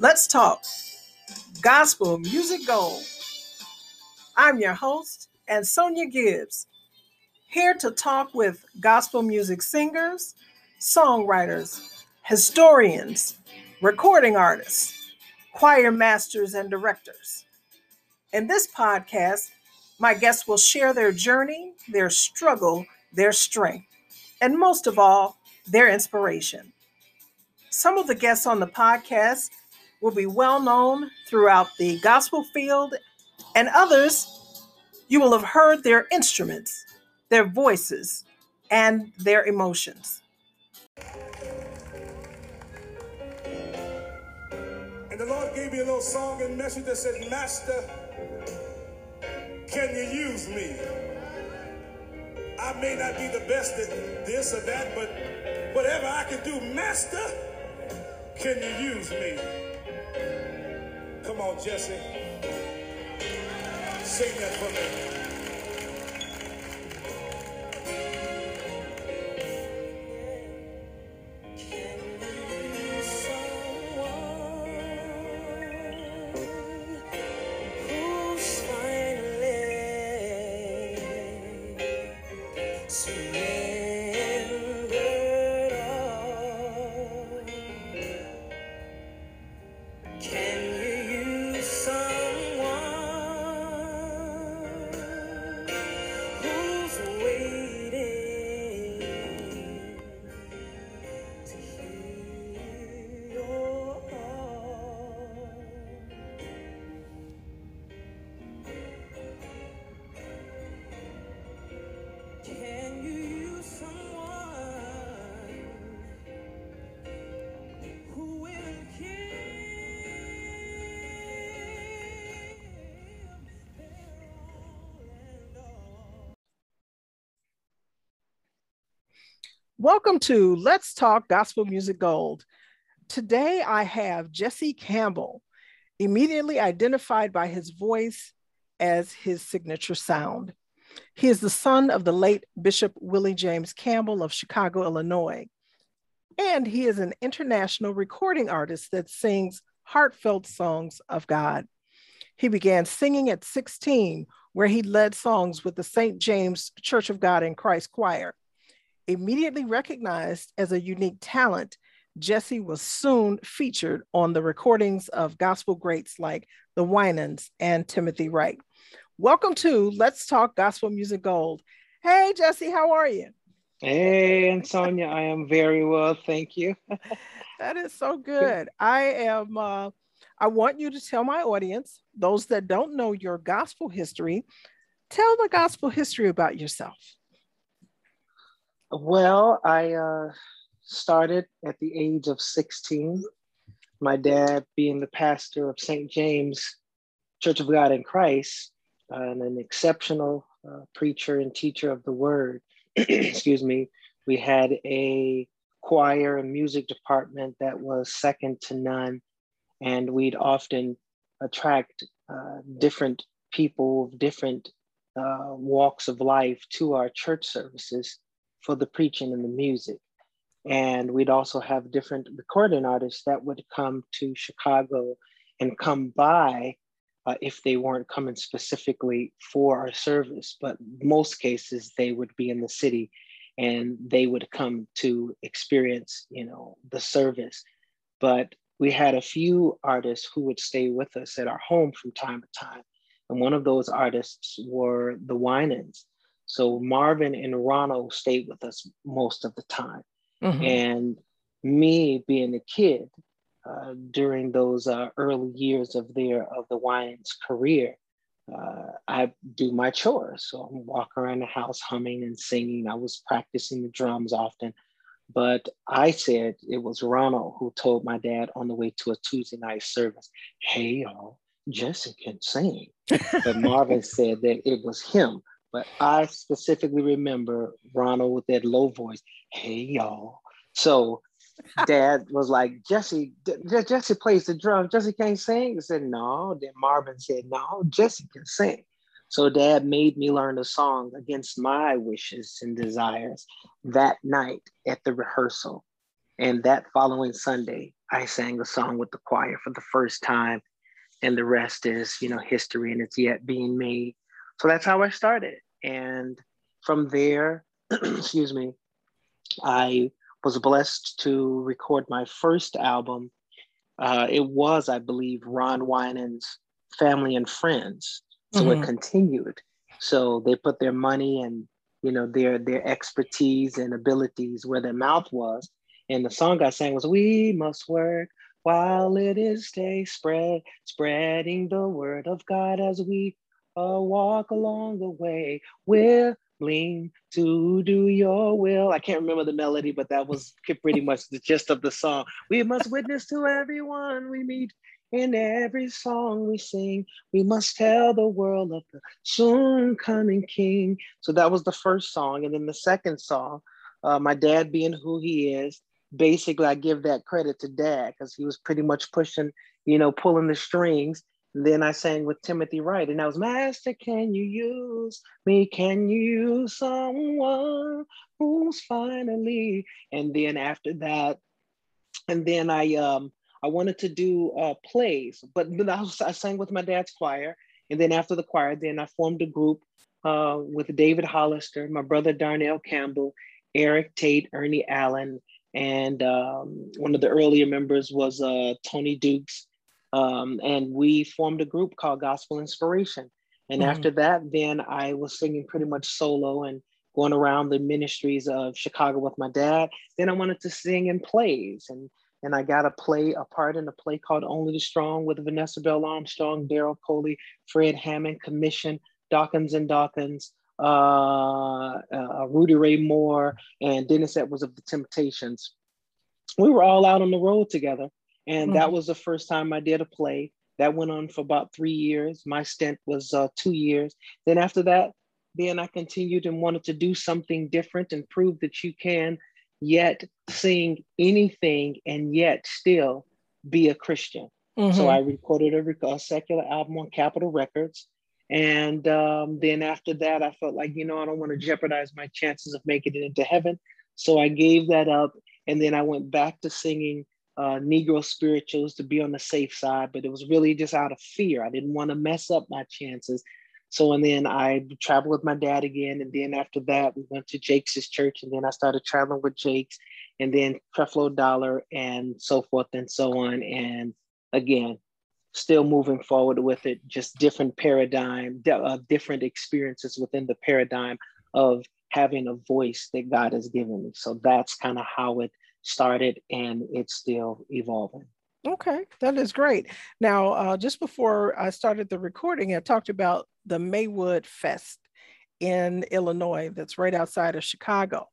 Let's talk gospel music gold. I'm your host, and Sonia Gibbs, here to talk with gospel music singers, songwriters, historians, recording artists, choir masters, and directors. In this podcast, my guests will share their journey, their struggle, their strength, and most of all, their inspiration. Some of the guests on the podcast will be well known throughout the gospel field, and others you will have heard their instruments, their voices, and their emotions. And the Lord gave me a little song and message that said, Master, can you use me? I may not be the best at this or that, but whatever I can do, Master, can you use me? Come on, Jesse. Sing that for me. Welcome to Let's Talk Gospel Music Gold. Today I have Jesse Campbell, immediately identified by his voice as his signature sound. He is the son of the late Bishop Willie James Campbell of Chicago, Illinois. And he is an international recording artist that sings heartfelt songs of God. He began singing at 16, where he led songs with the St. James Church of God in Christ Choir Immediately recognized as a unique talent, Jesse was soon featured on the recordings of gospel greats like the Winans and Timothy Wright. Welcome to Let's Talk Gospel Music Gold. Hey, Jesse, how are you? Hey, and Sonia, I am very well, thank you. that is so good. I am. Uh, I want you to tell my audience, those that don't know your gospel history, tell the gospel history about yourself. Well, I uh, started at the age of 16. My dad, being the pastor of St. James Church of God in Christ, uh, and an exceptional uh, preacher and teacher of the word, excuse me, we had a choir and music department that was second to none. And we'd often attract uh, different people of different uh, walks of life to our church services for the preaching and the music. And we'd also have different recording artists that would come to Chicago and come by uh, if they weren't coming specifically for our service. But most cases, they would be in the city and they would come to experience, you know, the service. But we had a few artists who would stay with us at our home from time to time. And one of those artists were the Winans. So Marvin and Ronald stayed with us most of the time. Mm-hmm. And me being a kid uh, during those uh, early years of their of the Winans career, uh, I do my chores. So I'm walking around the house humming and singing. I was practicing the drums often. But I said it was Ronald who told my dad on the way to a Tuesday night service, hey, y'all, Jesse can sing. but Marvin said that it was him but I specifically remember Ronald with that low voice, hey y'all. So dad was like, Jesse, Jesse plays the drum. Jesse can't sing. I said, no. Then Marvin said, no, Jesse can sing. So dad made me learn the song against my wishes and desires that night at the rehearsal. And that following Sunday, I sang a song with the choir for the first time. And the rest is, you know, history and it's yet being made. So that's how I started. And from there, excuse me, I was blessed to record my first album. Uh, it was, I believe, Ron Winans' Family and Friends. So mm-hmm. it continued. So they put their money and you know their their expertise and abilities where their mouth was. And the song I sang was "We must work while it is day, spread spreading the word of God as we uh, walk along the way. Willing to do your will. I can't remember the melody, but that was pretty much the gist of the song. We must witness to everyone we meet in every song we sing, we must tell the world of the soon coming King. So that was the first song. And then the second song, uh, my dad being who he is, basically I give that credit to dad because he was pretty much pushing, you know, pulling the strings. Then I sang with Timothy Wright, and I was Master, can you use me? Can you use someone who's finally? And then after that, and then I um I wanted to do uh, plays, but then I, was, I sang with my dad's choir. And then after the choir, then I formed a group uh, with David Hollister, my brother Darnell Campbell, Eric Tate, Ernie Allen, and um, one of the earlier members was uh, Tony Dukes. Um, and we formed a group called Gospel Inspiration. And mm-hmm. after that, then I was singing pretty much solo and going around the ministries of Chicago with my dad. Then I wanted to sing in plays and and I got to play a part in a play called Only the Strong with Vanessa Bell Armstrong, Daryl Coley, Fred Hammond, Commission, Dawkins and Dawkins, uh, uh, Rudy Ray Moore, and Dennis Edwards of the Temptations. We were all out on the road together, and mm-hmm. that was the first time I did a play. That went on for about three years. My stint was uh, two years. Then after that, then I continued and wanted to do something different and prove that you can yet sing anything and yet still be a Christian. Mm-hmm. So I recorded a, a, secular album on Capitol Records. And um, then after that, I felt like, you know, I don't want to jeopardize my chances of making it into heaven. So I gave that up. And then I went back to singing uh, Negro spirituals to be on the safe side, but it was really just out of fear. I didn't want to mess up my chances. So, and then I traveled with my dad again. And then after that, we went to Jakes' church. And then I started traveling with Jakes and then Creflo Dollar and so forth and so on. And again, still moving forward with it, just different paradigm, uh, different experiences within the paradigm of having a voice that God has given me. So that's kind of how it started and it's still evolving. Okay, that is great. Now, uh, just before I started the recording, I talked about the Maywood Fest in Illinois, that's right outside of Chicago.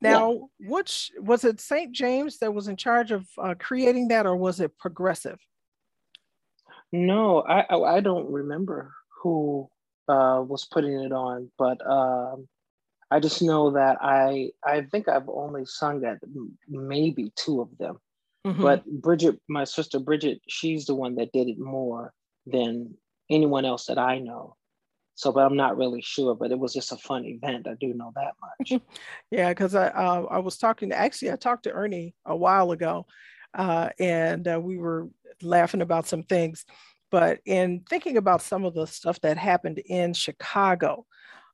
Now, yeah. which was it St. James that was in charge of uh, creating that, or was it Progressive? No, I I don't remember who uh, was putting it on, but um, I just know that I I think I've only sung at maybe two of them. Mm-hmm. But Bridget, my sister Bridget, she's the one that did it more than anyone else that I know. So, but I'm not really sure. But it was just a fun event. I do know that much. yeah, because I uh, I was talking to actually I talked to Ernie a while ago, uh, and uh, we were laughing about some things. But in thinking about some of the stuff that happened in Chicago,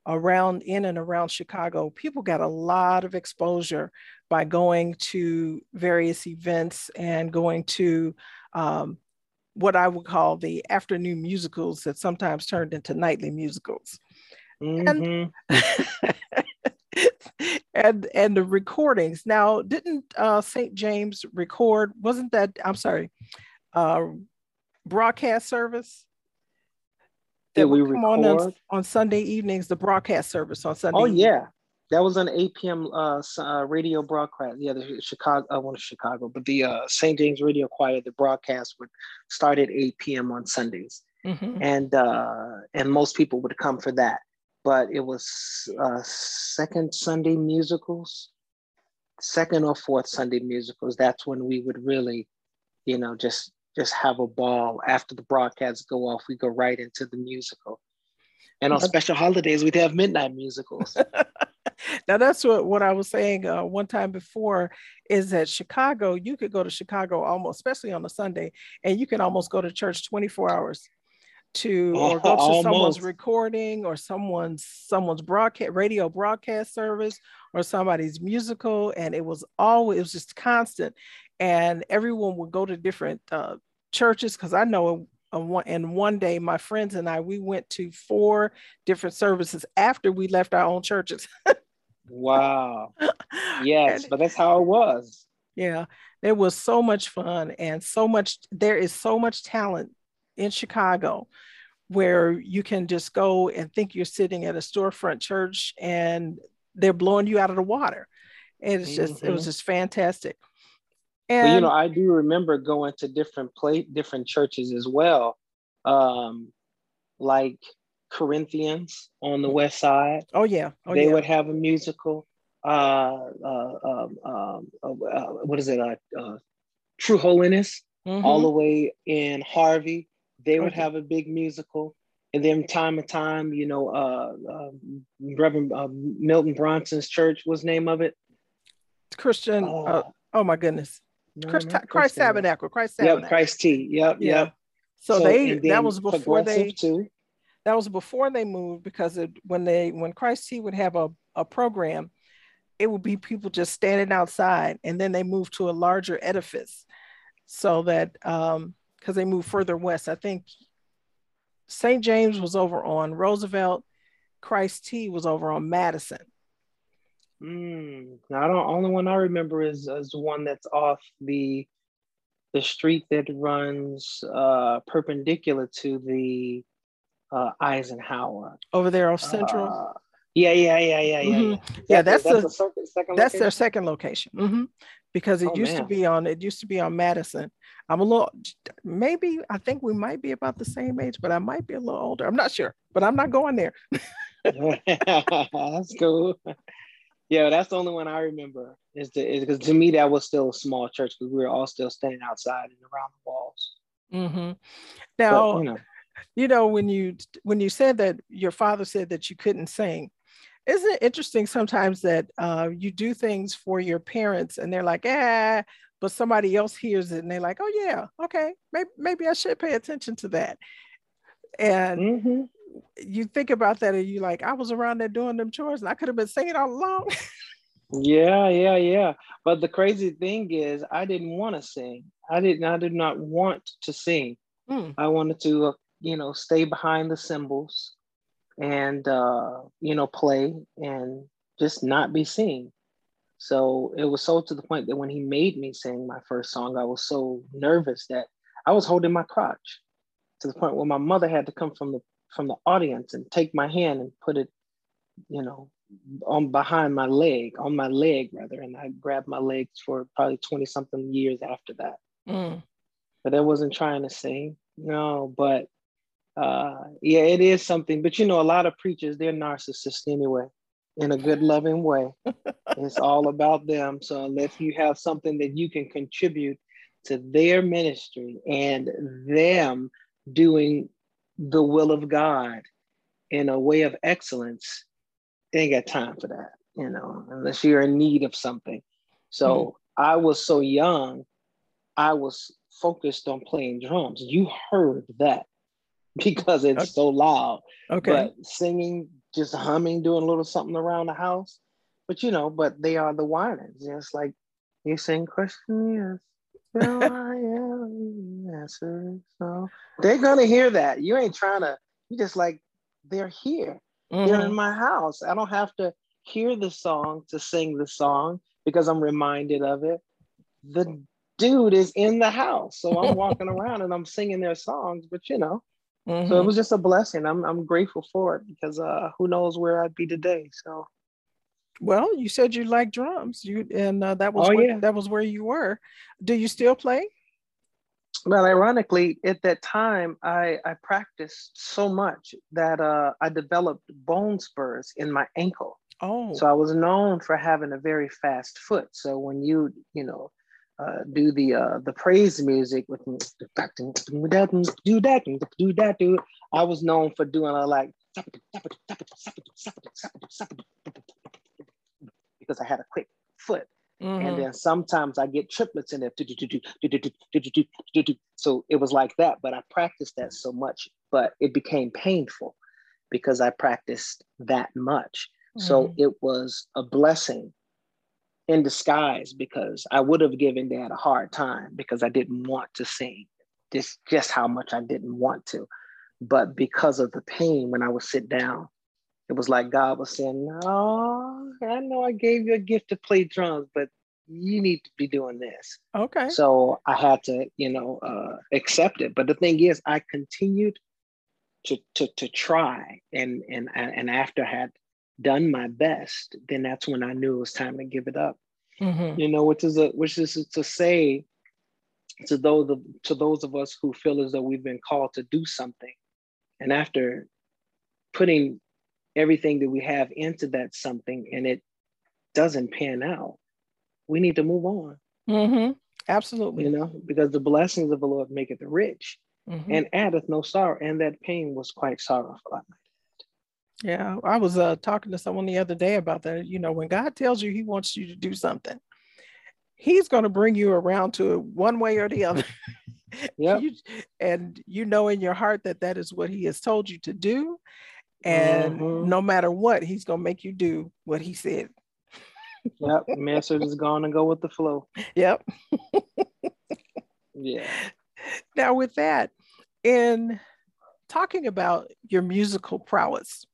around in and around Chicago, people got a lot of exposure by going to various events and going to um, what I would call the afternoon musicals that sometimes turned into nightly musicals. Mm-hmm. And, and and the recordings. Now, didn't uh, St. James record? Wasn't that? I'm sorry, uh, broadcast service that we record on, on Sunday evenings, the broadcast service on Sunday. Oh evenings. yeah, that was an 8 p.m. Uh, uh, radio broadcast. Yeah, the Chicago, I want to Chicago, but the uh, St. James Radio Choir, the broadcast would start at 8 p.m. on Sundays, mm-hmm. and uh, and most people would come for that. But it was uh, second Sunday musicals, second or fourth Sunday musicals. That's when we would really, you know, just just have a ball after the broadcasts go off. We go right into the musical. And on special holidays, we'd have midnight musicals. now that's what, what I was saying uh, one time before is that Chicago, you could go to Chicago almost, especially on a Sunday, and you can almost go to church 24 hours to or go to someone's recording or someone's someone's broadcast radio broadcast service or somebody's musical and it was always it was just constant and everyone would go to different uh, churches because i know and one day my friends and i we went to four different services after we left our own churches wow yes and, but that's how it was yeah it was so much fun and so much there is so much talent in Chicago where you can just go and think you're sitting at a storefront church and they're blowing you out of the water. And it's just, mm-hmm. it was mm-hmm. just fantastic. And well, you know, I do remember going to different play different churches as well. Um, like Corinthians on the west side. Oh yeah. Oh, they yeah. would have a musical. Uh, uh, um, um, uh, uh what is it? Uh, uh True Holiness, mm-hmm. all the way in Harvey. They would okay. have a big musical. And then time to time, you know, uh, uh, Reverend uh, Milton Brunson's church was name of it. Christian. Uh, oh, oh my goodness. No, Christ, Christ Tabernacle. Christ Tabernacle. Yep, Christ T. Yep, yeah. yep. So, so they that was before they too. That was before they moved because it, when they when Christ T would have a, a program, it would be people just standing outside, and then they moved to a larger edifice, so that um, because they moved further west. I think St. James was over on Roosevelt. Christ T was over on Madison. Mm, now, the only one I remember is, is one that's off the the street that runs uh, perpendicular to the uh, Eisenhower. Over there off Central. Uh, yeah, yeah, yeah, yeah, yeah. Mm-hmm. Yeah, yeah that's, that's, the, second, second that's their second location. Mm-hmm. Because it oh, used man. to be on it used to be on Madison. I'm a little maybe I think we might be about the same age, but I might be a little older. I'm not sure, but I'm not going there. that's cool. Yeah, that's the only one I remember. Is the because to me that was still a small church because we were all still standing outside and around the walls. Mm-hmm. Now, but, you know, you know when you when you said that your father said that you couldn't sing, isn't it interesting sometimes that uh, you do things for your parents and they're like, ah, but somebody else hears it and they're like, oh yeah, okay, maybe maybe I should pay attention to that. And mm-hmm. You think about that and you like, I was around there doing them chores and I could have been singing all along. yeah, yeah, yeah. But the crazy thing is, I didn't want to sing. I didn't. I did not want to sing. Mm. I wanted to, uh, you know, stay behind the cymbals and uh, you know play and just not be seen. So it was so to the point that when he made me sing my first song, I was so nervous that I was holding my crotch to the point where my mother had to come from the from the audience and take my hand and put it, you know, on behind my leg, on my leg rather, and I grabbed my legs for probably 20 something years after that. Mm. But I wasn't trying to sing, no, but uh, yeah, it is something. But you know, a lot of preachers, they're narcissists anyway, in a good, loving way. it's all about them. So unless you have something that you can contribute to their ministry and them doing the will of God in a way of excellence, they ain't got time for that, you know, unless you're in need of something. So mm-hmm. I was so young, I was focused on playing drums. You heard that because it's okay. so loud. Okay. But singing, just humming, doing a little something around the house. But you know, but they are the Winans. It's like you sing question yes. I am answer. So they're gonna hear that. You ain't trying to, you just like they're here. Mm-hmm. They're in mm-hmm. my house. I don't have to hear the song to sing the song because I'm reminded of it. The dude is in the house. So I'm walking around and I'm singing their songs, but you know, Mm-hmm. So it mm-hmm. was just a blessing. I'm I'm grateful for it because uh, who knows where I'd be today. So. Well, you said you like drums, you and uh, that was oh, where, yeah. that was where you were. Do you still play? Well, ironically, at that time, I, I practiced so much that uh, I developed bone spurs in my ankle. Oh. So I was known for having a very fast foot. So when you, you know, uh, do the uh, the praise music with me, do that do that do I was known for doing a like because I had a quick foot. Mm-hmm. And then sometimes I get triplets in there. So it was like that, but I practiced that so much, but it became painful because I practiced that much. Mm-hmm. So it was a blessing in disguise because I would have given dad a hard time because I didn't want to sing just just how much I didn't want to. But because of the pain when I would sit down, it was like God was saying, No, I know I gave you a gift to play drums, but you need to be doing this. Okay. So I had to, you know, uh, accept it. But the thing is, I continued to to to try, and and and after I had done my best, then that's when I knew it was time to give it up. Mm-hmm. You know, which is a which is to say to those of to those of us who feel as though we've been called to do something, and after putting everything that we have into that something and it doesn't pan out, we need to move on. Mm-hmm. Absolutely. You know, because the blessings of the Lord make maketh rich mm-hmm. and addeth no sorrow. And that pain was quite sorrowful, yeah, I was uh, talking to someone the other day about that. You know, when God tells you He wants you to do something, He's going to bring you around to it one way or the other. Yeah. and you know in your heart that that is what He has told you to do, and mm-hmm. no matter what, He's going to make you do what He said. yep, message is going to go with the flow. Yep. yeah. Now, with that, in talking about your musical prowess,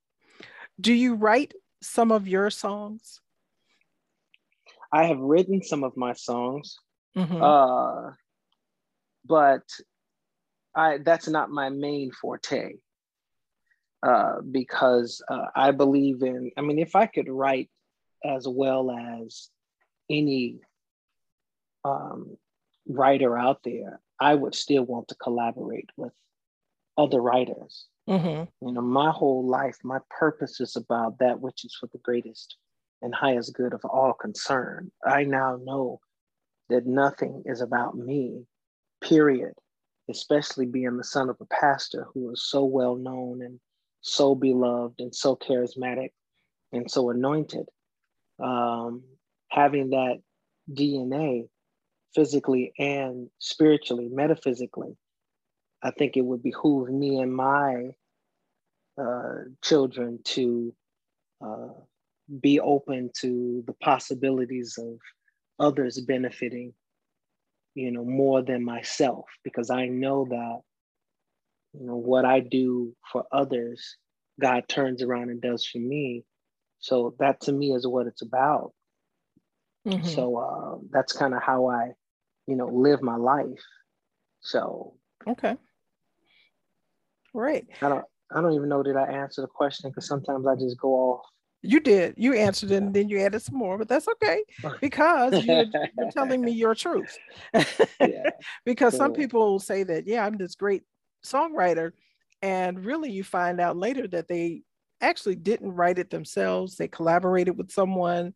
do you write some of your songs? I have written some of my songs, mm-hmm. uh, but I that's not my main forte uh, because uh, I believe in. I mean, if I could write as well as any um, writer out there, I would still want to collaborate with other writers. Mm-hmm. You know, my whole life, my purpose is about that which is for the greatest and highest good of all concerned. I now know that nothing is about me, period, especially being the son of a pastor who is so well known and so beloved and so charismatic and so anointed. Um, having that DNA physically and spiritually, metaphysically, I think it would behoove me and my uh, children to uh, be open to the possibilities of others benefiting, you know, more than myself, because I know that, you know, what I do for others, God turns around and does for me. So that to me is what it's about. Mm-hmm. So uh, that's kind of how I, you know, live my life. So okay, Right. I don't I don't even know did I answer the question because sometimes I just go off. You did. You answered it and then you added some more, but that's okay because you're, you're telling me your truth. yeah. because some people say that, yeah, I'm this great songwriter. And really, you find out later that they actually didn't write it themselves. They collaborated with someone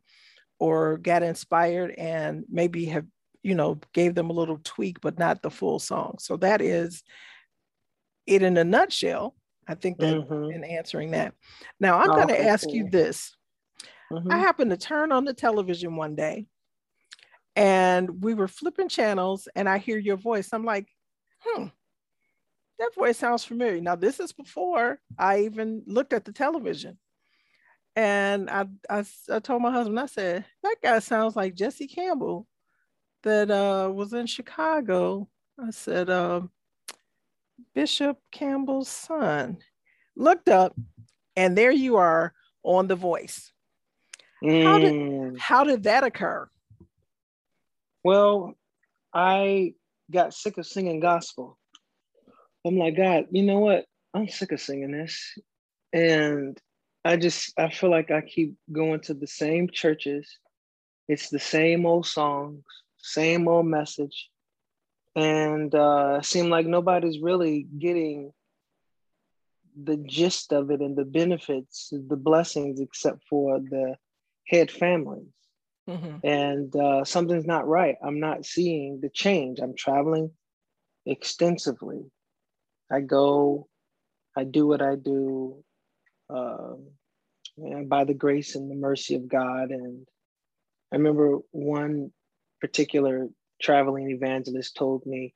or got inspired and maybe have, you know, gave them a little tweak, but not the full song. So that is it in a nutshell. I think that mm-hmm. in answering that. Now I'm oh, going to ask cool. you this. Mm-hmm. I happened to turn on the television one day and we were flipping channels and I hear your voice. I'm like, hmm, that voice sounds familiar. Now, this is before I even looked at the television. And I, I, I told my husband, I said, that guy sounds like Jesse Campbell that uh, was in Chicago. I said, um, Bishop Campbell's son. Looked up, and there you are on The Voice. Mm. How did mm. how did that occur? Well, I got sick of singing gospel. I'm like, God, you know what? I'm sick of singing this. And I just I feel like I keep going to the same churches. It's the same old songs, same old message and uh, seemed like nobody's really getting the gist of it and the benefits, the blessings, except for the head families. Mm-hmm. And uh, something's not right. I'm not seeing the change. I'm traveling extensively. I go, I do what I do, um, and by the grace and the mercy of God, and I remember one particular traveling evangelist told me,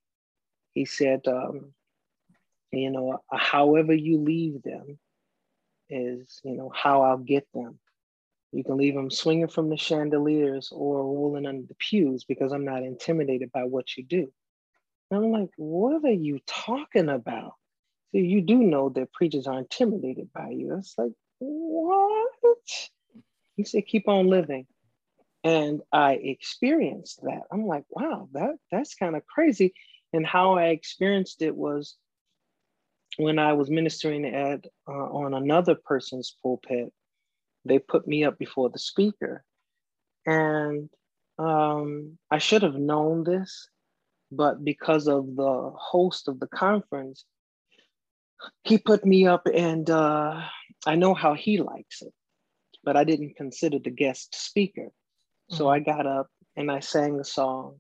he said, um, you know, however you leave them is, you know, how I'll get them. You can leave them swinging from the chandeliers or rolling under the pews because I'm not intimidated by what you do. And I'm like, what are you talking about? So you do know that preachers are intimidated by you. It's like, what? He said, keep on living. And I experienced that. I'm like, wow, that that's kind of crazy. And how I experienced it was when I was ministering at uh, on another person's pulpit. They put me up before the speaker, and um, I should have known this, but because of the host of the conference, he put me up, and uh, I know how he likes it, but I didn't consider the guest speaker. So I got up and I sang a song,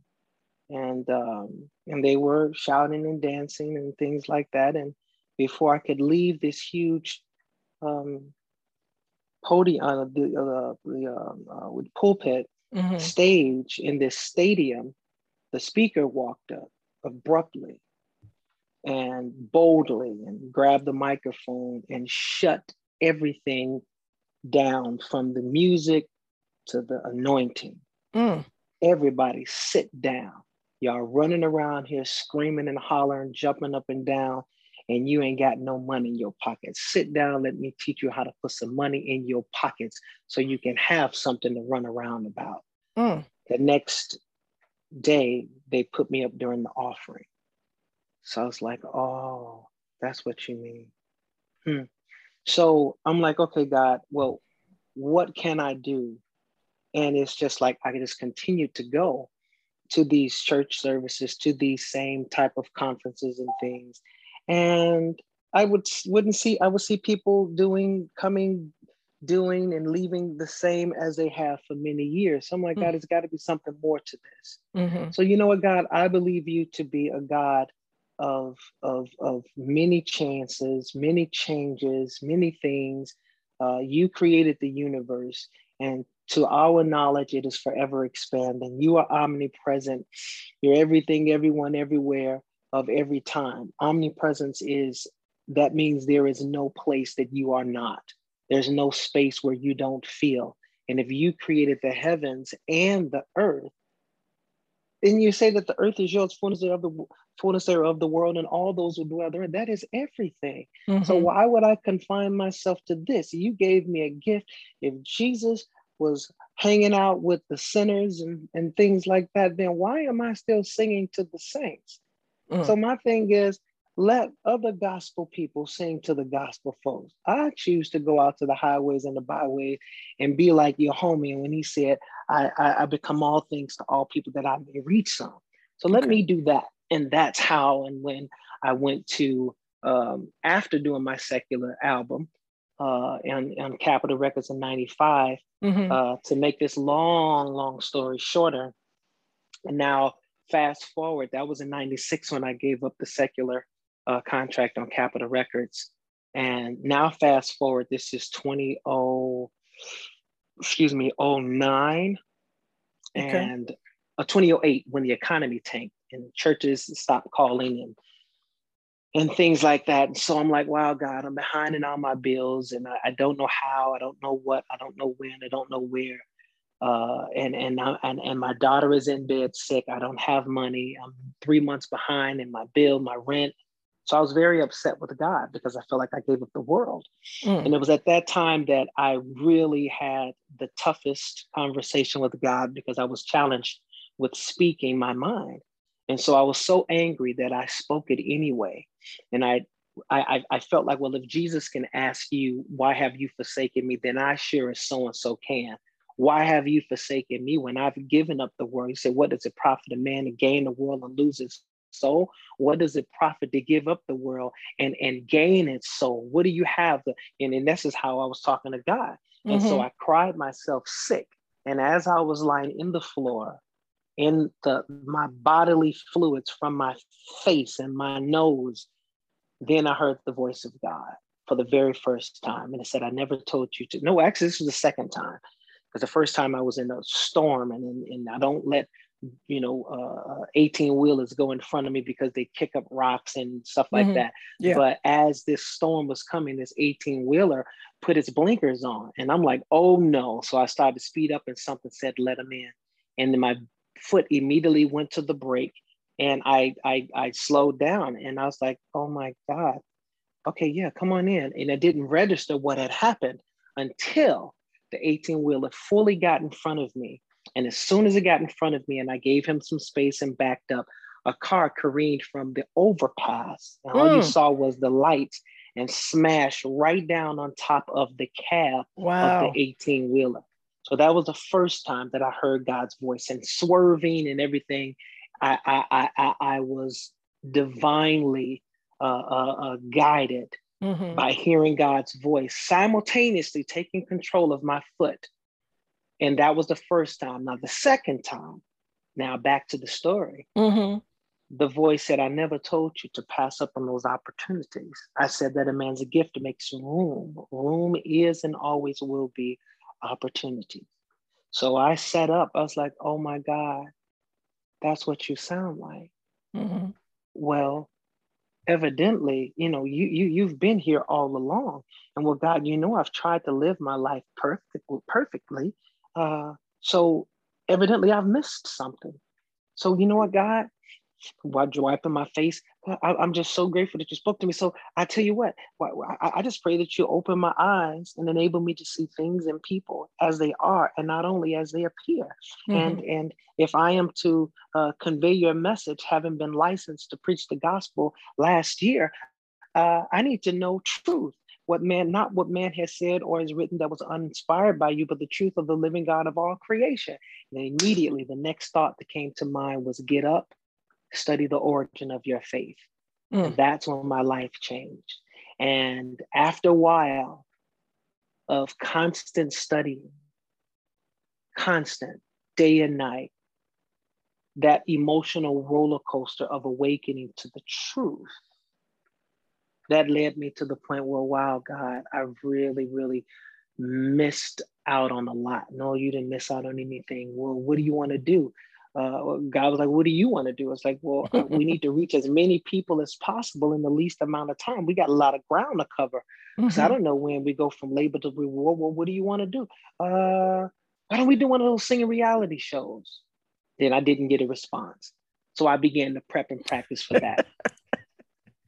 and um, and they were shouting and dancing and things like that. And before I could leave this huge um, podium, uh, the, uh, the uh, with pulpit mm-hmm. stage in this stadium, the speaker walked up abruptly and boldly and grabbed the microphone and shut everything down from the music to the anointing. Mm. Everybody sit down. Y'all running around here screaming and hollering, jumping up and down, and you ain't got no money in your pockets. Sit down, let me teach you how to put some money in your pockets so you can have something to run around about. Mm. The next day, they put me up during the offering. So I was like, oh, that's what you mean. Hmm. So I'm like, okay, God, well, what can I do and it's just like I just continue to go to these church services, to these same type of conferences and things. And I would wouldn't see I would see people doing coming doing and leaving the same as they have for many years. So I'm like, mm-hmm. God, it's got to be something more to this. Mm-hmm. So you know what, God, I believe you to be a God of of of many chances, many changes, many things. Uh, you created the universe, and to our knowledge, it is forever expanding. You are omnipresent. You're everything, everyone, everywhere, of every time. Omnipresence is that means there is no place that you are not. There's no space where you don't feel. And if you created the heavens and the earth, then you say that the earth is yours, fullness of the fullness of the world, and all those who dwell there. That is everything. Mm-hmm. So why would I confine myself to this? You gave me a gift. If Jesus was hanging out with the sinners and, and things like that, then why am I still singing to the saints? Mm. So my thing is, let other gospel people sing to the gospel folks. I choose to go out to the highways and the byways and be like your homie when he said, I, I, I become all things to all people that I may reach some. So let okay. me do that. And that's how and when I went to, um, after doing my secular album, uh, on, on Capitol Records in 95 mm-hmm. uh, to make this long, long story shorter. And now, fast forward, that was in 96 when I gave up the secular uh, contract on Capitol Records. And now, fast forward, this is 20, excuse me, 09 okay. and uh, 2008 when the economy tanked and churches stopped calling and and things like that. And so I'm like, wow, God, I'm behind in all my bills and I, I don't know how, I don't know what, I don't know when, I don't know where. Uh, and and, and and my daughter is in bed sick. I don't have money. I'm three months behind in my bill, my rent. So I was very upset with God because I felt like I gave up the world. Mm. And it was at that time that I really had the toughest conversation with God because I was challenged with speaking my mind. And so I was so angry that I spoke it anyway. And I, I, I felt like, well, if Jesus can ask you, why have you forsaken me? Then I sure as so and so can. Why have you forsaken me when I've given up the world? He said, What does it profit a man to gain the world and lose his soul? What does it profit to give up the world and, and gain its soul? What do you have? The, and, and this is how I was talking to God. And mm-hmm. so I cried myself sick. And as I was lying in the floor, in the my bodily fluids from my face and my nose then I heard the voice of God for the very first time. And it said, I never told you to. No, actually, this was the second time. because the first time I was in a storm and, and I don't let you know, uh, 18 wheelers go in front of me because they kick up rocks and stuff like mm-hmm. that. Yeah. But as this storm was coming, this 18 wheeler put its blinkers on, and I'm like, oh no. So I started to speed up, and something said, let him in. And then my foot immediately went to the brake, and I, I, I slowed down, and I was like, oh my God. Okay, yeah, come on in. And I didn't register what had happened until the 18 wheeler fully got in front of me and as soon as it got in front of me and I gave him some space and backed up, a car careened from the overpass. And all you hmm. saw was the lights and smashed right down on top of the cab wow. of the 18 wheeler. So that was the first time that I heard God's voice and swerving and everything. I, I, I, I was divinely uh, uh, uh, guided mm-hmm. by hearing God's voice, simultaneously taking control of my foot and that was the first time. Now, the second time, now back to the story, mm-hmm. the voice said, I never told you to pass up on those opportunities. I said that a man's a gift makes room. Room is and always will be opportunity. So I set up, I was like, oh my God, that's what you sound like. Mm-hmm. Well, evidently, you know, you you you've been here all along. And well, God, you know, I've tried to live my life perfect, perfectly. Uh, so evidently I've missed something. So you know what, God, while you're wiping my face, I, am just so grateful that you spoke to me. So I tell you what, I, I just pray that you open my eyes and enable me to see things and people as they are, and not only as they appear. Mm-hmm. And and if I am to uh, convey your message, having been licensed to preach the gospel last year, uh, I need to know truth what man, not what man has said or has written that was uninspired by you, but the truth of the living God of all creation. And immediately the next thought that came to mind was get up, study the origin of your faith. Mm. And that's when my life changed. And after a while of constant studying, constant day and night, that emotional roller coaster of awakening to the truth that led me to the point where, wow, God, I really, really missed out on a lot. No, you didn't miss out on anything. Well, what do you want to do? Uh, God was like, what do you want to do? It's like, well, uh, we need to reach as many people as possible in the least amount of time. We got a lot of ground to cover. Mm-hmm. I don't know when we go from labor to reward. Well, what do you want to do? Uh, why don't we do one of those singing reality shows? Then I didn't get a response. So I began to prep and practice for that.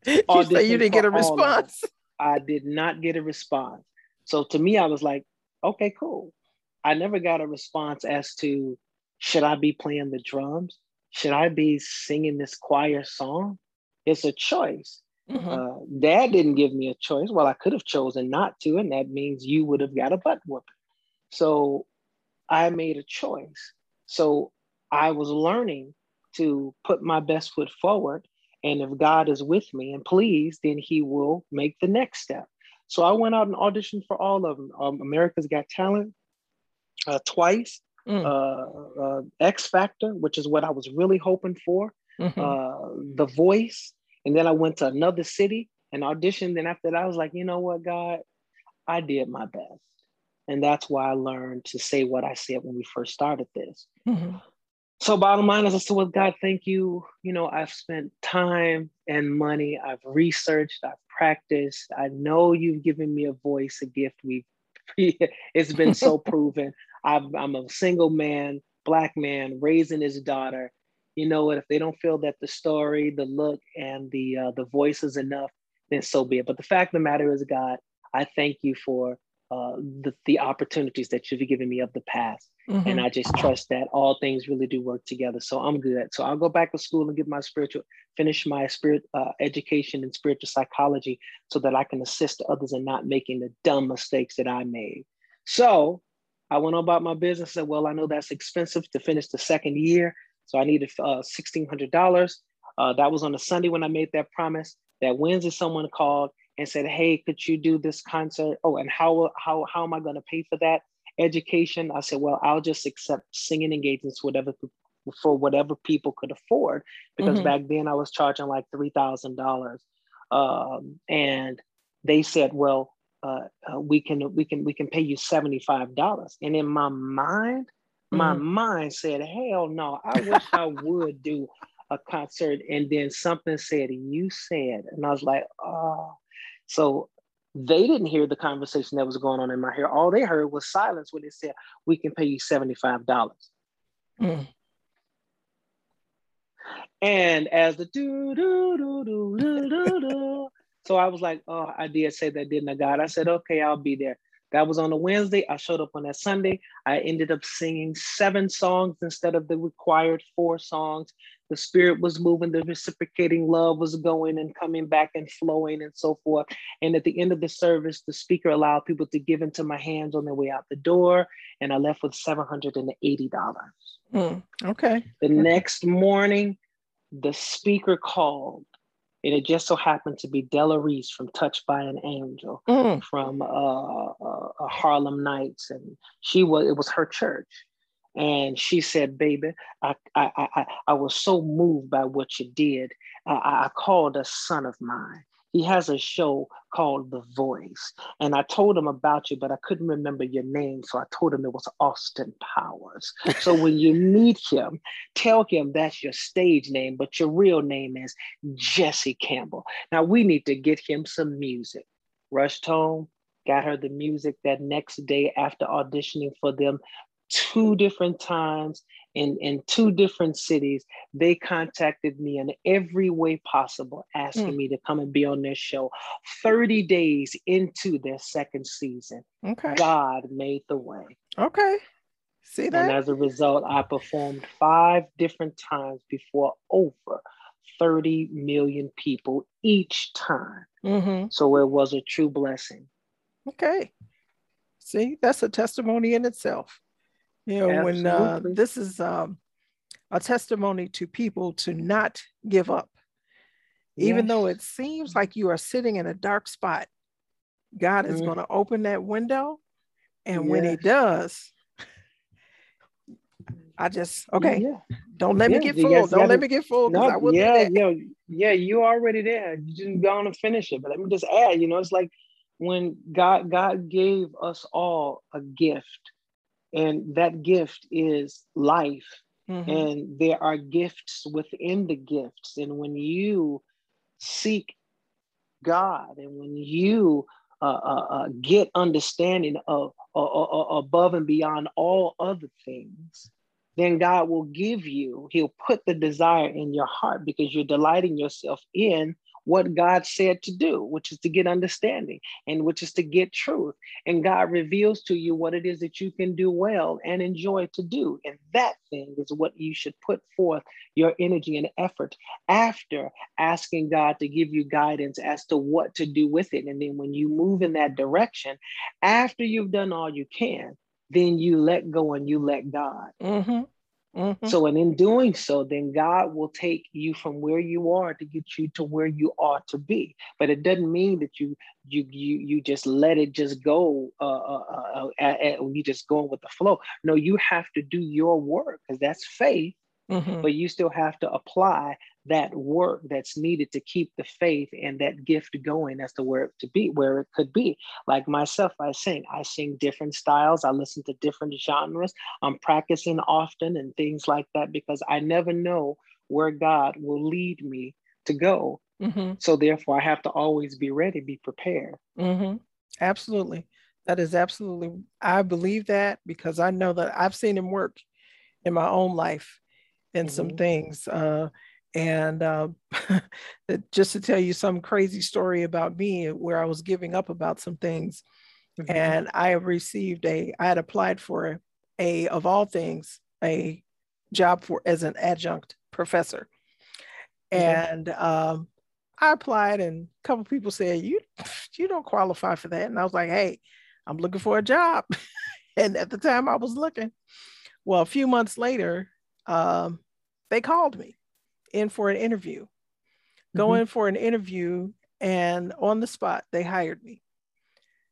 you say you didn't get a response. I did not get a response. So to me, I was like, okay, cool. I never got a response as to should I be playing the drums? Should I be singing this choir song? It's a choice. Mm-hmm. Uh, Dad didn't give me a choice. Well, I could have chosen not to, and that means you would have got a butt whooping. So I made a choice. So I was learning to put my best foot forward and if God is with me and pleased, then He will make the next step. So I went out and auditioned for all of them. Um, America's Got Talent uh, twice, mm. uh, uh, X Factor, which is what I was really hoping for, mm-hmm. Uh, The Voice, and then I went to another city and auditioned. And after that, I was like, you know what, God, I did my best. And that's why I learned to say what I said when we first started this. Mm-hmm. So bottom line is I said, well, God, thank you. You know, I've spent time and money. I've researched, I've practiced. I know you've given me a voice, a gift. We've it's been so proven. i am a single man, black man, raising his daughter. You know what? If they don't feel that the story, the look, and the uh, the voice is enough, then so be it. But the fact of the matter is, God, I thank you for uh, the, the opportunities that you've given me of the past. Mm-hmm. And I just trust that all things really do work together. So I'm good. So I'll go back to school and get my spiritual, finish my spirit uh, education in spiritual psychology so that I can assist others in not making the dumb mistakes that I made. So I went about my business. Said, well, I know that's expensive to finish the second year. So I needed uh, $1,600. Uh, that was on a Sunday when I made that promise. That Wednesday, someone called and said, "Hey, could you do this concert? Oh, and how how how am I going to pay for that education?" I said, "Well, I'll just accept singing engagements, whatever for whatever people could afford, because mm-hmm. back then I was charging like three thousand um, dollars." And they said, "Well, uh, uh, we can we can we can pay you seventy five dollars. And in my mind, mm-hmm. my mind said, hell no, I wish I would do a concert. And then something said, you said, and I was like, oh. So they didn't hear the conversation that was going on in my hair. All they heard was silence when they said, we can pay you seventy five dollars. Mm. And as the do do do do do do do, so I was like, oh, I did say that, didn't I, God? I said, okay, I'll be there. That was on a Wednesday. I showed up on that Sunday. I ended up singing seven songs instead of the required four songs. The spirit was moving, the reciprocating love was going and coming back and flowing and so forth. And at the end of the service, the speaker allowed people to give into my hands on their way out the door. And I left with $780. Mm, okay. The next morning, the speaker called and it just so happened to be Della Reese from Touched by an Angel mm. from uh, uh, uh, Harlem Nights, and she was it was her church, and she said, "Baby, I I I, I was so moved by what you did. I, I called a son of mine, he has a show called The Voice. And I told him about you, but I couldn't remember your name. So I told him it was Austin Powers. so when you meet him, tell him that's your stage name, but your real name is Jesse Campbell. Now we need to get him some music. Rushed home, got her the music that next day after auditioning for them two different times in, in two different cities. They contacted me in every way possible, asking mm. me to come and be on their show. 30 days into their second season, okay. God made the way. Okay. See that? And as a result, I performed five different times before over 30 million people each time. Mm-hmm. So it was a true blessing. Okay. See, that's a testimony in itself. You know, Absolutely. when uh, this is um, a testimony to people to not give up, yes. even though it seems like you are sitting in a dark spot. God is mm-hmm. going to open that window, and yes. when He does, I just okay. Yeah. Don't let yeah. me get full. Don't gotta, let me get full. No, I will yeah, yeah, yeah. You already there. You just go on and finish it. But let me just add. You know, it's like when God God gave us all a gift and that gift is life mm-hmm. and there are gifts within the gifts and when you seek god and when you uh, uh, uh, get understanding of uh, uh, uh, above and beyond all other things then god will give you he'll put the desire in your heart because you're delighting yourself in what God said to do, which is to get understanding and which is to get truth. And God reveals to you what it is that you can do well and enjoy to do. And that thing is what you should put forth your energy and effort after asking God to give you guidance as to what to do with it. And then when you move in that direction, after you've done all you can, then you let go and you let God. Mm-hmm. Mm-hmm. So, and in doing so, then God will take you from where you are to get you to where you ought to be. But it doesn't mean that you you you you just let it just go. Uh, uh, uh, uh, you just going with the flow. No, you have to do your work because that's faith. Mm-hmm. But you still have to apply that work that's needed to keep the faith and that gift going as to where it to be, where it could be. Like myself, I sing. I sing different styles. I listen to different genres. I'm practicing often and things like that because I never know where God will lead me to go. Mm-hmm. So therefore, I have to always be ready, be prepared. Mm-hmm. Absolutely. That is absolutely, I believe that because I know that I've seen him work in my own life in mm-hmm. some things. Uh, and uh, just to tell you some crazy story about me where I was giving up about some things. Mm-hmm. And I received a, I had applied for a, of all things, a job for as an adjunct professor. Mm-hmm. And um, I applied, and a couple people said, "You, you don't qualify for that." And I was like, "Hey, I'm looking for a job." and at the time, I was looking. Well, a few months later, um, they called me in for an interview. Mm-hmm. Go in for an interview, and on the spot, they hired me.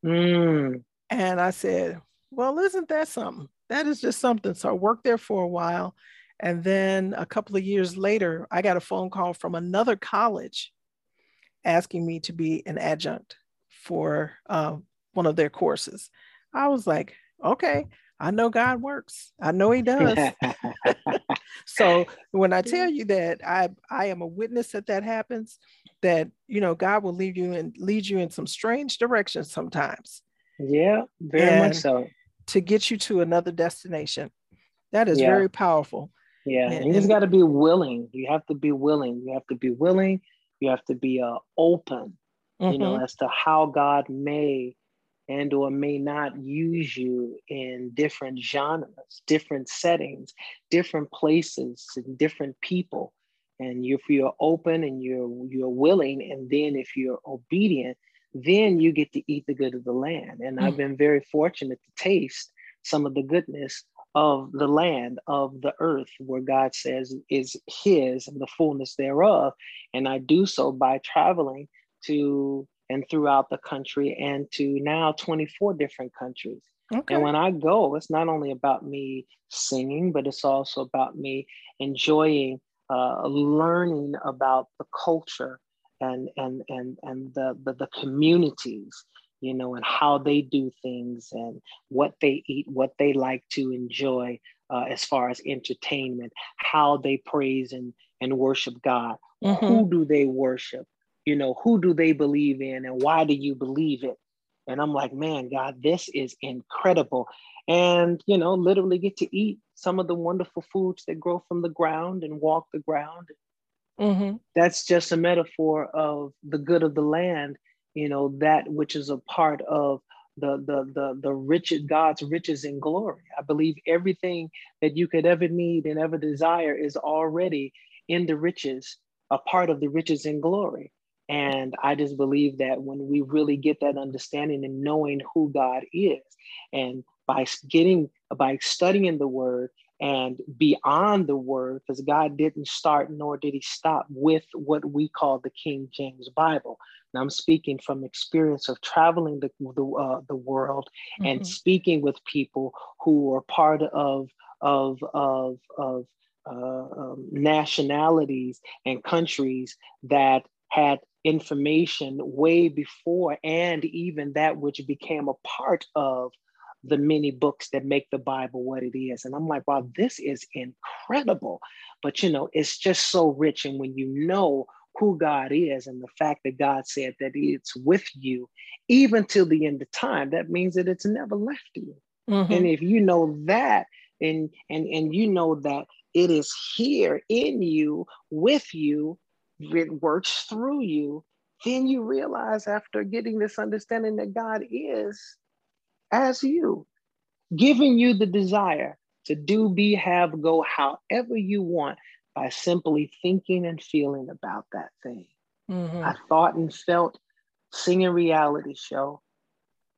Mm. And I said, Well, isn't that something? That is just something. So I worked there for a while. And then a couple of years later, I got a phone call from another college asking me to be an adjunct for uh, one of their courses. I was like, okay, I know God works. I know He does. so when I tell you that I I am a witness that that happens, that you know God will lead you and lead you in some strange directions sometimes. Yeah, very much so. To get you to another destination, that is yeah. very powerful. Yeah, and, you just got to be willing. You have to be willing. You have to be willing. You have to be uh, open. Mm-hmm. You know, mm-hmm. as to how God may and or may not use you in different genres, different settings, different places, and different people. And if you're open and you're you're willing, and then if you're obedient, then you get to eat the good of the land. And mm. I've been very fortunate to taste some of the goodness of the land of the earth where God says is his and the fullness thereof. And I do so by traveling to and throughout the country and to now 24 different countries. Okay. And when I go, it's not only about me singing, but it's also about me enjoying uh, learning about the culture and and and and the, the, the communities, you know, and how they do things and what they eat, what they like to enjoy uh, as far as entertainment, how they praise and and worship God. Mm-hmm. Who do they worship? You know, who do they believe in and why do you believe it? And I'm like, man, God, this is incredible. And, you know, literally get to eat some of the wonderful foods that grow from the ground and walk the ground. Mm-hmm. That's just a metaphor of the good of the land, you know, that which is a part of the the the the riches God's riches and glory. I believe everything that you could ever need and ever desire is already in the riches, a part of the riches and glory. And I just believe that when we really get that understanding and knowing who God is, and by getting, by studying the word and beyond the word, because God didn't start nor did he stop with what we call the King James Bible. Now I'm speaking from experience of traveling the, the, uh, the world mm-hmm. and speaking with people who are part of, of, of, of uh, um, nationalities and countries that had information way before and even that which became a part of the many books that make the Bible what it is. And I'm like, wow, this is incredible. But you know, it's just so rich. And when you know who God is and the fact that God said that it's with you even till the end of time, that means that it's never left you. Mm-hmm. And if you know that and and and you know that it is here in you with you it works through you, then you realize after getting this understanding that God is as you, giving you the desire to do, be, have, go however you want by simply thinking and feeling about that thing. Mm-hmm. I thought and felt singing reality show.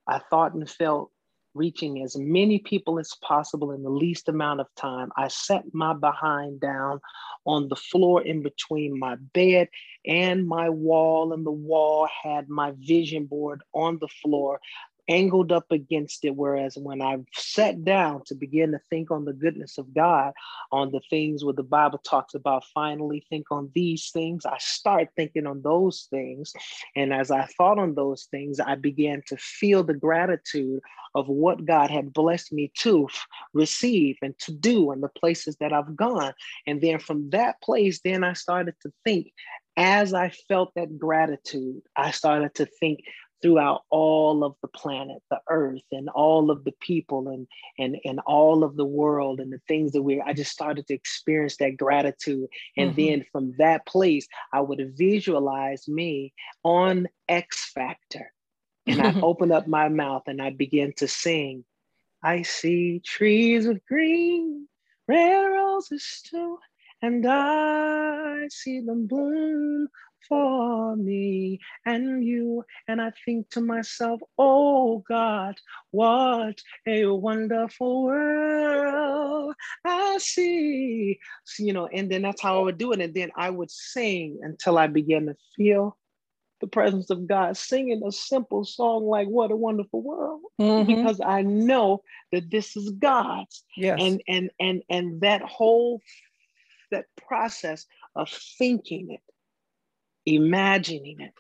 I thought and felt reaching as many people as possible in the least amount of time. I set my behind down on the floor in between my bed and my wall, and the wall had my vision board on the floor angled up against it. Whereas when I sat down to begin to think on the goodness of God, on the things where the Bible talks about finally think on these things, I start thinking on those things. And as I thought on those things, I began to feel the gratitude of what God had blessed me to receive and to do and the places that I've gone. And then from that place, then I started to think as I felt that gratitude, I started to think throughout all of the planet, the earth, and all of the people and and and all of the world and the things that we I just started to experience that gratitude. And mm-hmm. then from that place, I would visualize me on X Factor. And I open up my mouth and I begin to sing. I see trees with green, red roses too, and I see them bloom for me and you. And I think to myself, oh God, what a wonderful world I see. So, you know, and then that's how I would do it. And then I would sing until I began to feel the presence of God, singing a simple song like "What a Wonderful World," mm-hmm. because I know that this is God's. Yes. And and and and that whole that process of thinking it imagining it,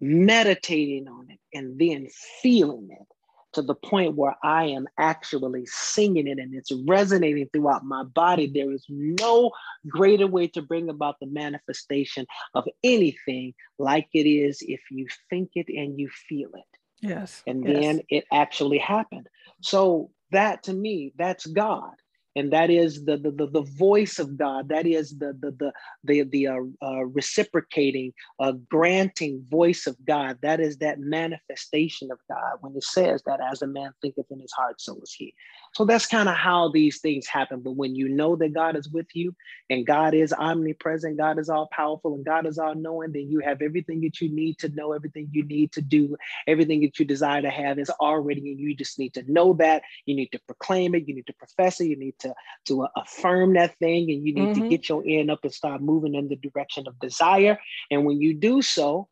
meditating on it, and then feeling it to the point where I am actually singing it and it's resonating throughout my body. There is no greater way to bring about the manifestation of anything like it is if you think it and you feel it. Yes. And yes. then it actually happened. So that to me, that's God and that is the the, the, the voice of God. That is the the the the, the uh, uh, reciprocating, uh, granting voice of God. That is that manifestation of God. When it says that, as a man thinketh in his heart, so is he. So that's kind of how these things happen. But when you know that God is with you, and God is omnipresent, God is all powerful, and God is all knowing, then you have everything that you need to know, everything you need to do, everything that you desire to have is already, and you just need to know that. You need to proclaim it. You need to profess it. You need to to affirm that thing and you need mm-hmm. to get your end up and start moving in the direction of desire and when you do so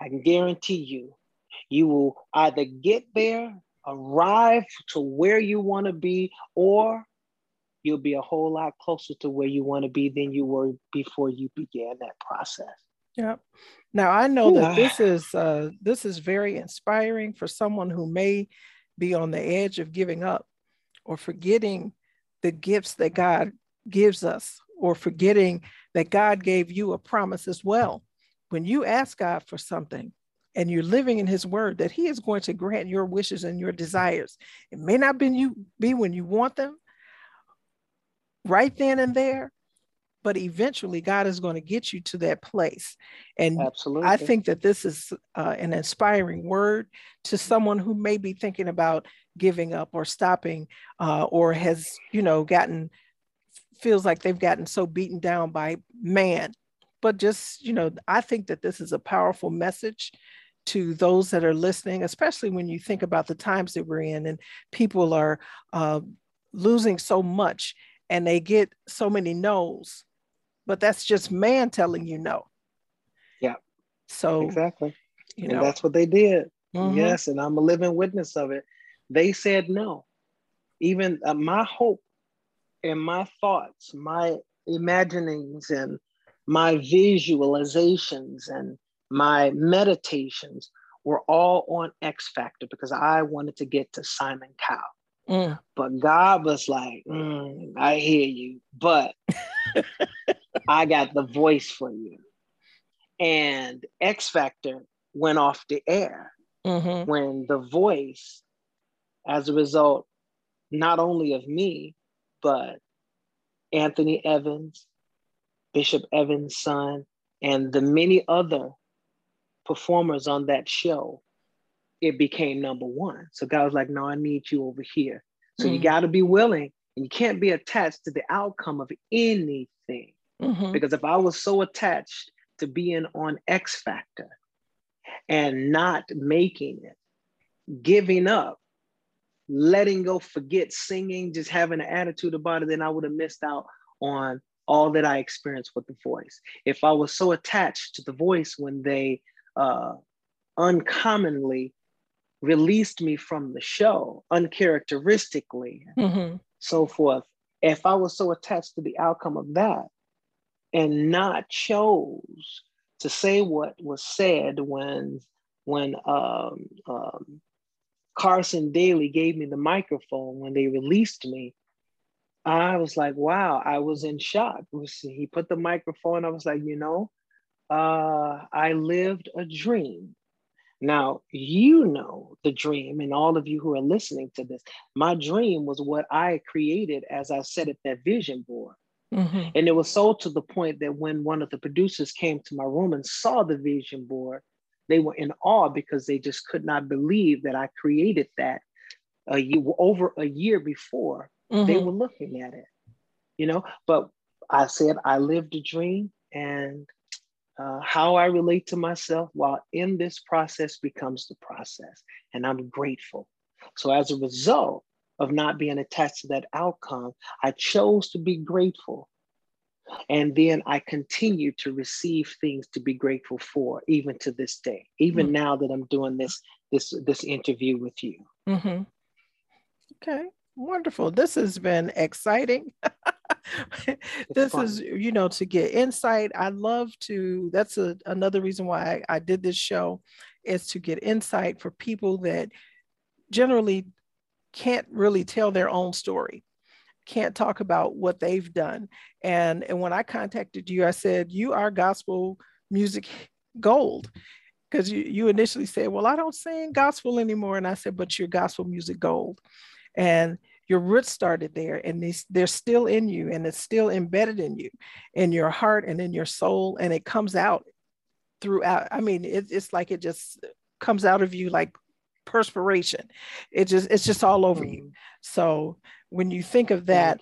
i can guarantee you you will either get there arrive to where you want to be or you'll be a whole lot closer to where you want to be than you were before you began that process yeah now i know yeah. that this is uh, this is very inspiring for someone who may be on the edge of giving up or forgetting the gifts that God gives us or forgetting that God gave you a promise as well. When you ask God for something and you're living in his word that he is going to grant your wishes and your desires. It may not be you be when you want them right then and there, but eventually God is going to get you to that place. And Absolutely. I think that this is uh, an inspiring word to someone who may be thinking about giving up or stopping uh, or has you know gotten feels like they've gotten so beaten down by man but just you know i think that this is a powerful message to those that are listening especially when you think about the times that we're in and people are uh, losing so much and they get so many no's but that's just man telling you no yeah so exactly you know that's what they did mm-hmm. yes and i'm a living witness of it they said no. Even uh, my hope and my thoughts, my imaginings and my visualizations and my meditations were all on X Factor because I wanted to get to Simon Cowell. Mm. But God was like, mm, I hear you, but I got the voice for you. And X Factor went off the air mm-hmm. when the voice as a result, not only of me, but Anthony Evans, Bishop Evans' son, and the many other performers on that show, it became number one. So God was like, no, I need you over here. So mm-hmm. you got to be willing and you can't be attached to the outcome of anything. Mm-hmm. Because if I was so attached to being on X Factor and not making it, giving up, letting go, forget singing, just having an attitude about it, then I would have missed out on all that I experienced with the voice. If I was so attached to the voice when they uh, uncommonly released me from the show, uncharacteristically, mm-hmm. so forth, if I was so attached to the outcome of that and not chose to say what was said when when um, um, Carson Daly gave me the microphone when they released me, I was like, wow, I was in shock. He put the microphone, I was like, you know, uh, I lived a dream. Now, you know the dream, and all of you who are listening to this, my dream was what I created as I set at that vision board. Mm-hmm. And it was so to the point that when one of the producers came to my room and saw the vision board, they were in awe because they just could not believe that I created that a year, over a year before. Mm-hmm. They were looking at it, you know. But I said I lived a dream, and uh, how I relate to myself while in this process becomes the process, and I'm grateful. So as a result of not being attached to that outcome, I chose to be grateful and then I continue to receive things to be grateful for, even to this day, even mm-hmm. now that I'm doing this this this interview with you. Mm-hmm. Okay, wonderful. This has been exciting. this fun. is, you know, to get insight. I love to, that's a, another reason why I, I did this show is to get insight for people that generally can't really tell their own story can't talk about what they've done and and when i contacted you i said you are gospel music gold because you, you initially said well i don't sing gospel anymore and i said but you're gospel music gold and your roots started there and they, they're still in you and it's still embedded in you in your heart and in your soul. And it comes out throughout i mean it, it's like it just comes out of you like perspiration. It just it's just all over you. Mm. so when you think of that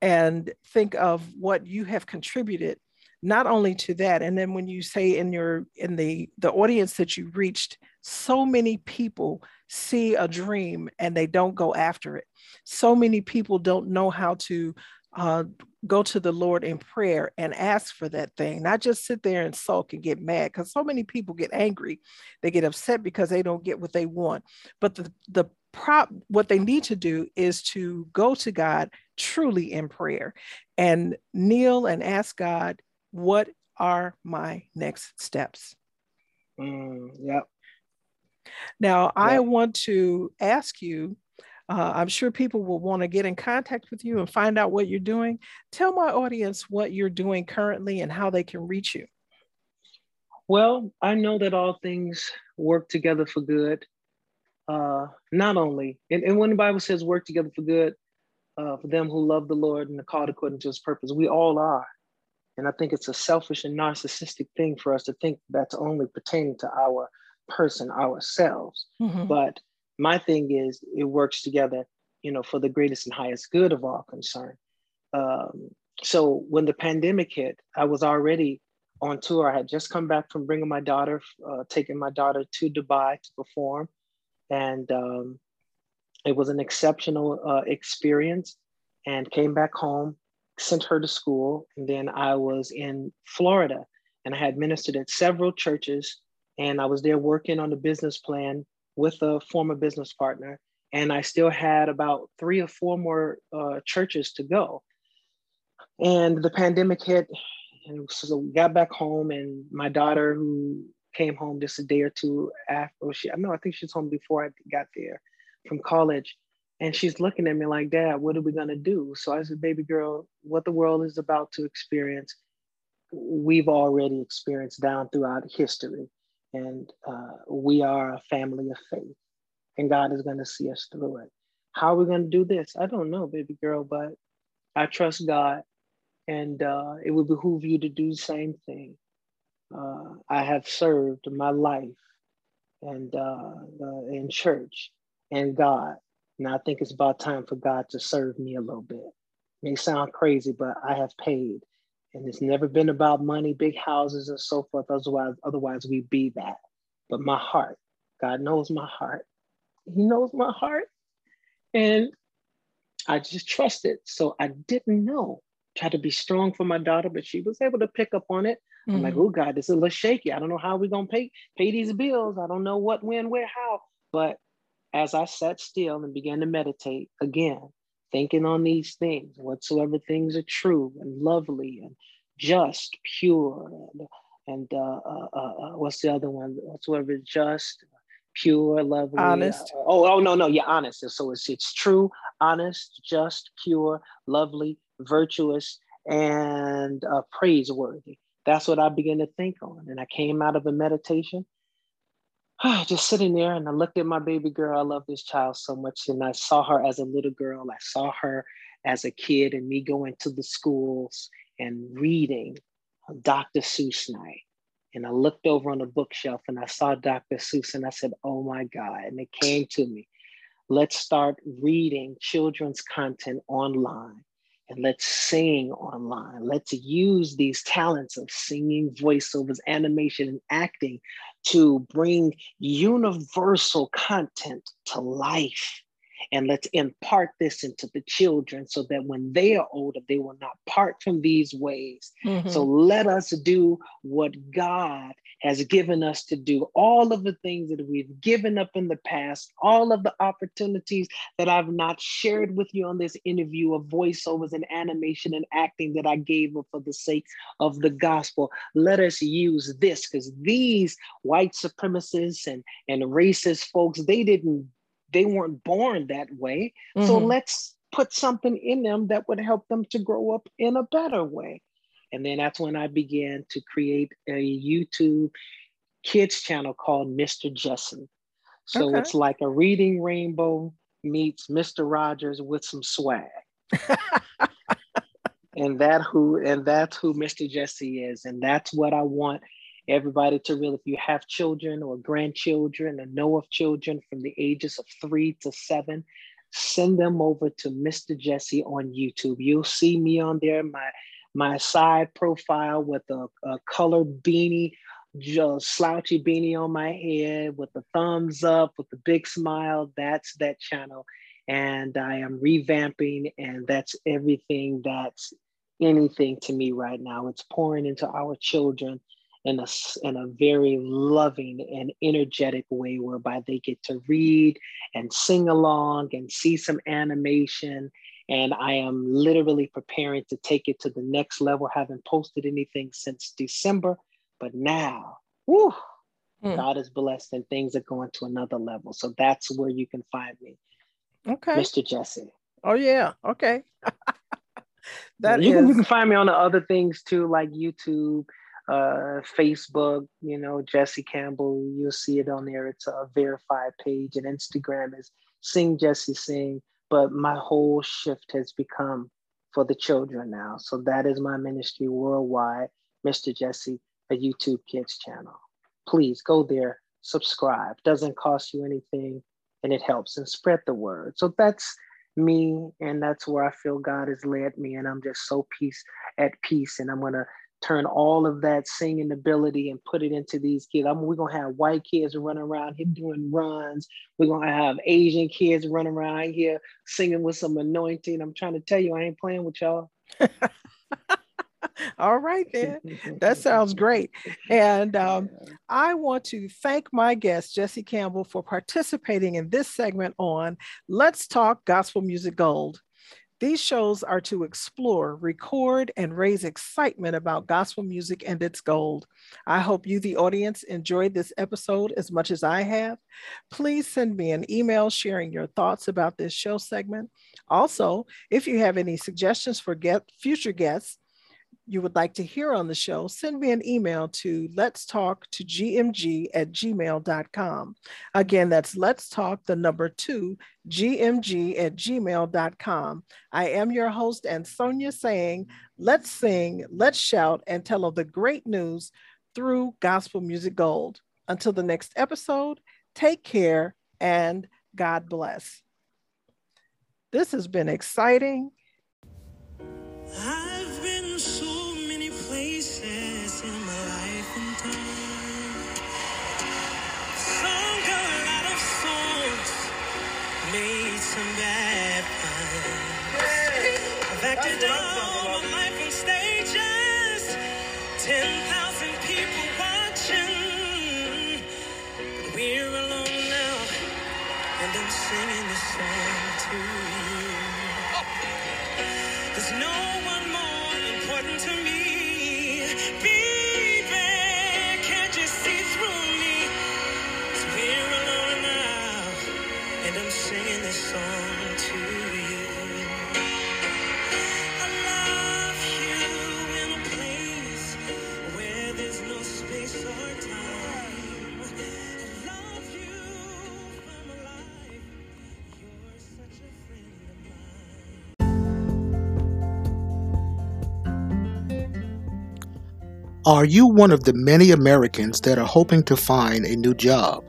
and think of what you have contributed not only to that and then when you say in your in the the audience that you reached so many people see a dream and they don't go after it so many people don't know how to uh, go to the Lord in prayer and ask for that thing, not just sit there and sulk and get mad. Because so many people get angry, they get upset because they don't get what they want. But the the prop what they need to do is to go to God truly in prayer and kneel and ask God, what are my next steps? Mm, yep. Now, yep. I want to ask you uh, I'm sure people will want to get in contact with you and find out what you're doing. Tell my audience what you're doing currently and how they can reach you. Well, I know that all things work together for good. Uh, not only, and, and when the Bible says work together for good, uh, for them who love the Lord and are called according to his purpose, we all are. And I think it's a selfish and narcissistic thing for us to think that's only pertaining to our person, ourselves. Mm-hmm. But my thing is it works together, you know, for the greatest and highest good of all concerned. Um, so when the pandemic hit, I was already on tour. I had just come back from bringing my daughter, uh, taking my daughter to Dubai to perform, and um, it was an exceptional uh, experience. And came back home, sent her to school, and then I was in Florida, and I had ministered at several churches, and I was there working on the business plan with a former business partner, and I still had about three or four more uh, churches to go. And the pandemic hit, and so we got back home, and my daughter, who came home just a day or two after, she, I know, I think she's home before I got there from college. And she's looking at me like, Dad, what are we gonna do? So I said, Baby girl, what the world is about to experience, we've already experienced down throughout history and uh, we are a family of faith, and God is going to see us through it. How are we going to do this? I don't know, baby girl, but I trust God, and uh, it would behoove you to do the same thing. Uh, I have served my life and uh, uh, in church and God. And I think it's about time for God to serve me a little bit. It may sound crazy, but I have paid and it's never been about money, big houses, and so forth. Otherwise, otherwise we'd be that. But my heart, God knows my heart. He knows my heart. And I just trusted. So I didn't know. Tried to be strong for my daughter, but she was able to pick up on it. Mm-hmm. I'm like, mm-hmm. oh God, this is a little shaky. I don't know how we're gonna pay pay these bills. I don't know what, when, where, how. But as I sat still and began to meditate again, thinking on these things, whatsoever things are true and lovely and just, pure, and, and uh, uh, uh, uh what's the other one? Whatsoever just, pure, lovely, honest. Uh, oh, oh no, no, yeah, honest. So it's it's true, honest, just, pure, lovely, virtuous, and uh, praiseworthy. That's what I began to think on, and I came out of a meditation just sitting there and I looked at my baby girl. I love this child so much. And I saw her as a little girl. I saw her as a kid and me going to the schools and reading Dr. Seuss night. And I looked over on the bookshelf and I saw Dr. Seuss and I said, oh my God. And it came to me. Let's start reading children's content online and let's sing online. Let's use these talents of singing, voiceovers, animation, and acting to bring universal content to life. And let's impart this into the children so that when they are older, they will not part from these ways. Mm-hmm. So let us do what God has given us to do, all of the things that we've given up in the past, all of the opportunities that I've not shared with you on this interview of voiceovers and animation and acting that I gave up for the sake of the gospel. Let us use this because these white supremacists and, and racist folks, they didn't, they weren't born that way. Mm-hmm. So let's put something in them that would help them to grow up in a better way. And then that's when I began to create a YouTube kids channel called Mr. Jesse. So okay. it's like a reading rainbow meets Mr. Rogers with some swag. and that who and that's who Mr. Jesse is. And that's what I want everybody to really, if you have children or grandchildren and know of children from the ages of three to seven, send them over to Mr. Jesse on YouTube. You'll see me on there, my my side profile with a, a colored beanie, just slouchy beanie on my head with the thumbs up, with the big smile. That's that channel. And I am revamping, and that's everything that's anything to me right now. It's pouring into our children in a, in a very loving and energetic way whereby they get to read and sing along and see some animation and I am literally preparing to take it to the next level. Haven't posted anything since December, but now, whew, mm. God is blessed and things are going to another level. So that's where you can find me. Okay. Mr. Jesse. Oh yeah. Okay. that you, is... can, you can find me on the other things too, like YouTube, uh, Facebook, you know, Jesse Campbell. You'll see it on there. It's a verified page, and Instagram is Sing Jesse Sing but my whole shift has become for the children now. So that is my ministry worldwide, Mr. Jesse, a YouTube Kids channel. Please go there, subscribe. Doesn't cost you anything, and it helps and spread the word. So that's me, and that's where I feel God has led me, and I'm just so peace at peace, and I'm gonna turn all of that singing ability and put it into these kids. I mean, we're gonna have white kids running around here doing runs. We're gonna have Asian kids running around here singing with some anointing. I'm trying to tell you, I ain't playing with y'all. All right, then. That sounds great. And um, I want to thank my guest, Jesse Campbell, for participating in this segment on Let's Talk Gospel Music Gold. These shows are to explore, record, and raise excitement about gospel music and its gold. I hope you, the audience, enjoyed this episode as much as I have. Please send me an email sharing your thoughts about this show segment. Also, if you have any suggestions for get, future guests, you would like to hear on the show, send me an email to let's talk to gmg at gmail.com. Again, that's let's talk the number two, gmg at gmail.com. I am your host, and Sonia saying, let's sing, let's shout, and tell of the great news through Gospel Music Gold. Until the next episode, take care and God bless. This has been exciting. That's what I'm Are you one of the many Americans that are hoping to find a new job?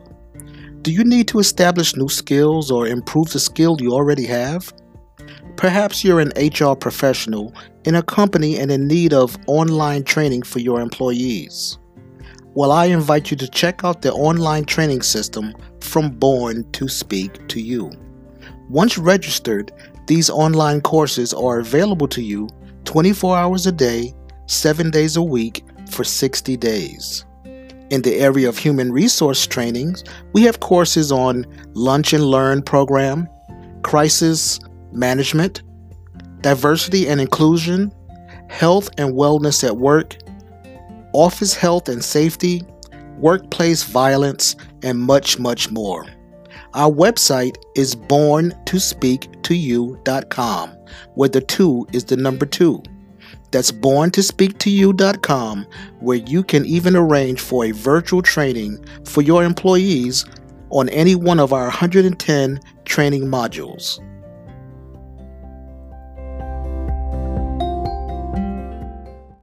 Do you need to establish new skills or improve the skill you already have? Perhaps you're an HR professional in a company and in need of online training for your employees. Well, I invite you to check out the online training system from Born to Speak to You. Once registered, these online courses are available to you 24 hours a day, 7 days a week for 60 days. In the area of human resource trainings, we have courses on Lunch and Learn program, crisis management, diversity and inclusion, health and wellness at work, office health and safety, workplace violence, and much, much more. Our website is borntospeaktoyou.com, where the two is the number two. That's borntospeaktoyou.com, where you can even arrange for a virtual training for your employees on any one of our 110 training modules.